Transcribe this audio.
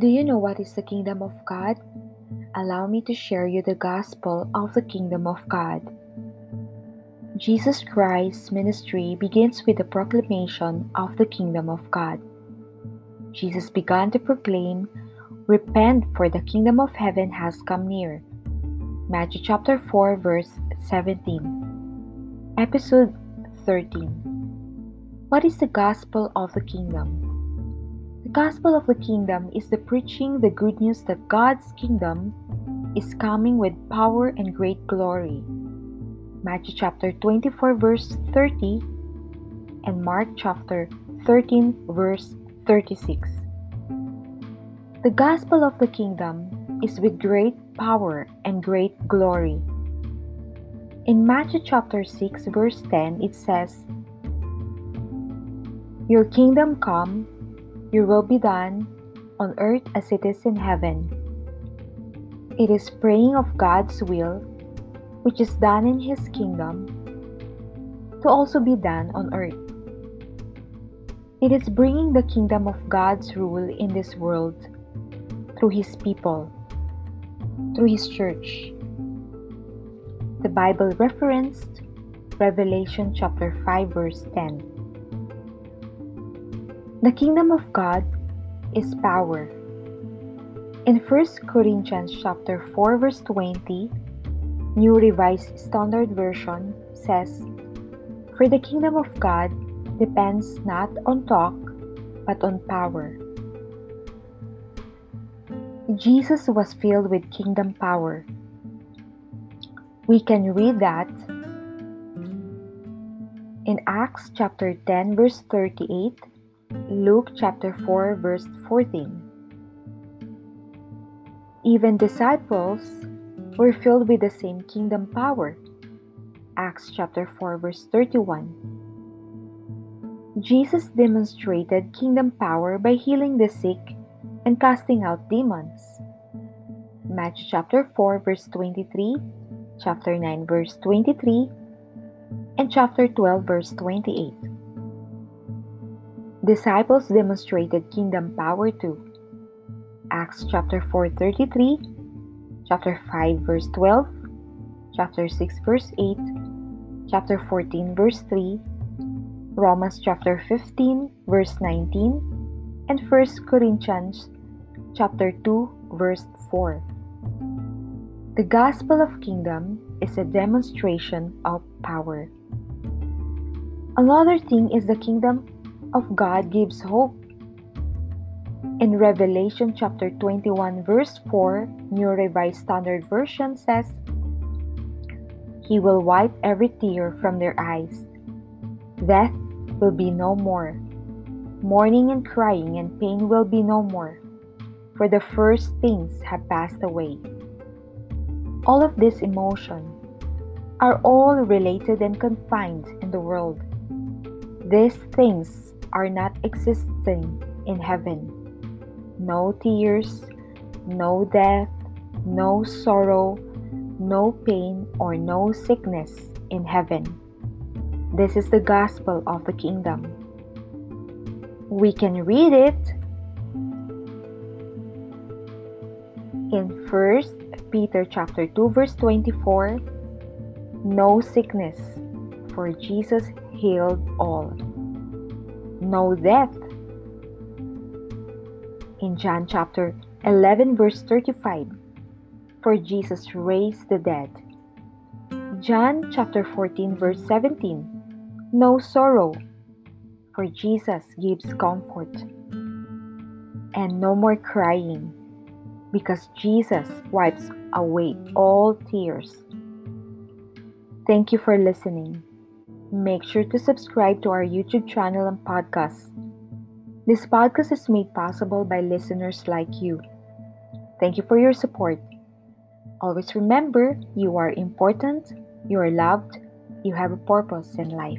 Do you know what is the kingdom of God? Allow me to share you the gospel of the kingdom of God. Jesus Christ's ministry begins with the proclamation of the kingdom of God. Jesus began to proclaim, Repent, for the kingdom of heaven has come near. Matthew chapter 4, verse 17. Episode 13. What is the gospel of the kingdom? Gospel of the kingdom is the preaching the good news that God's kingdom is coming with power and great glory. Matthew chapter 24 verse 30 and Mark chapter 13 verse 36. The gospel of the kingdom is with great power and great glory. In Matthew chapter 6 verse 10 it says, Your kingdom come your will be done on earth as it is in heaven. It is praying of God's will, which is done in His kingdom, to also be done on earth. It is bringing the kingdom of God's rule in this world through His people, through His church. The Bible referenced Revelation chapter 5 verse 10. The kingdom of God is power. In 1 Corinthians chapter 4 verse 20, New Revised Standard Version says, For the kingdom of God depends not on talk, but on power. Jesus was filled with kingdom power. We can read that in Acts chapter 10 verse 38 Luke chapter 4 verse 14. Even disciples were filled with the same kingdom power. Acts chapter 4 verse 31. Jesus demonstrated kingdom power by healing the sick and casting out demons. Matthew chapter 4 verse 23, chapter 9 verse 23, and chapter 12 verse 28. Disciples demonstrated kingdom power too. Acts chapter 4:33, chapter 5 verse 12, chapter 6 verse 8, chapter 14 verse 3, Romans chapter 15 verse 19, and 1 Corinthians chapter 2 verse 4. The gospel of kingdom is a demonstration of power. Another thing is the kingdom of God gives hope. In Revelation chapter 21, verse 4, New Revised Standard Version says, He will wipe every tear from their eyes. Death will be no more. Mourning and crying and pain will be no more, for the first things have passed away. All of this emotion are all related and confined in the world. These things are not existing in heaven. No tears, no death, no sorrow, no pain, or no sickness in heaven. This is the gospel of the kingdom. We can read it in 1 Peter chapter 2 verse 24. No sickness, for Jesus healed all no death. In John chapter 11, verse 35, for Jesus raised the dead. John chapter 14, verse 17, no sorrow, for Jesus gives comfort. And no more crying, because Jesus wipes away all tears. Thank you for listening. Make sure to subscribe to our YouTube channel and podcast. This podcast is made possible by listeners like you. Thank you for your support. Always remember you are important, you are loved, you have a purpose in life.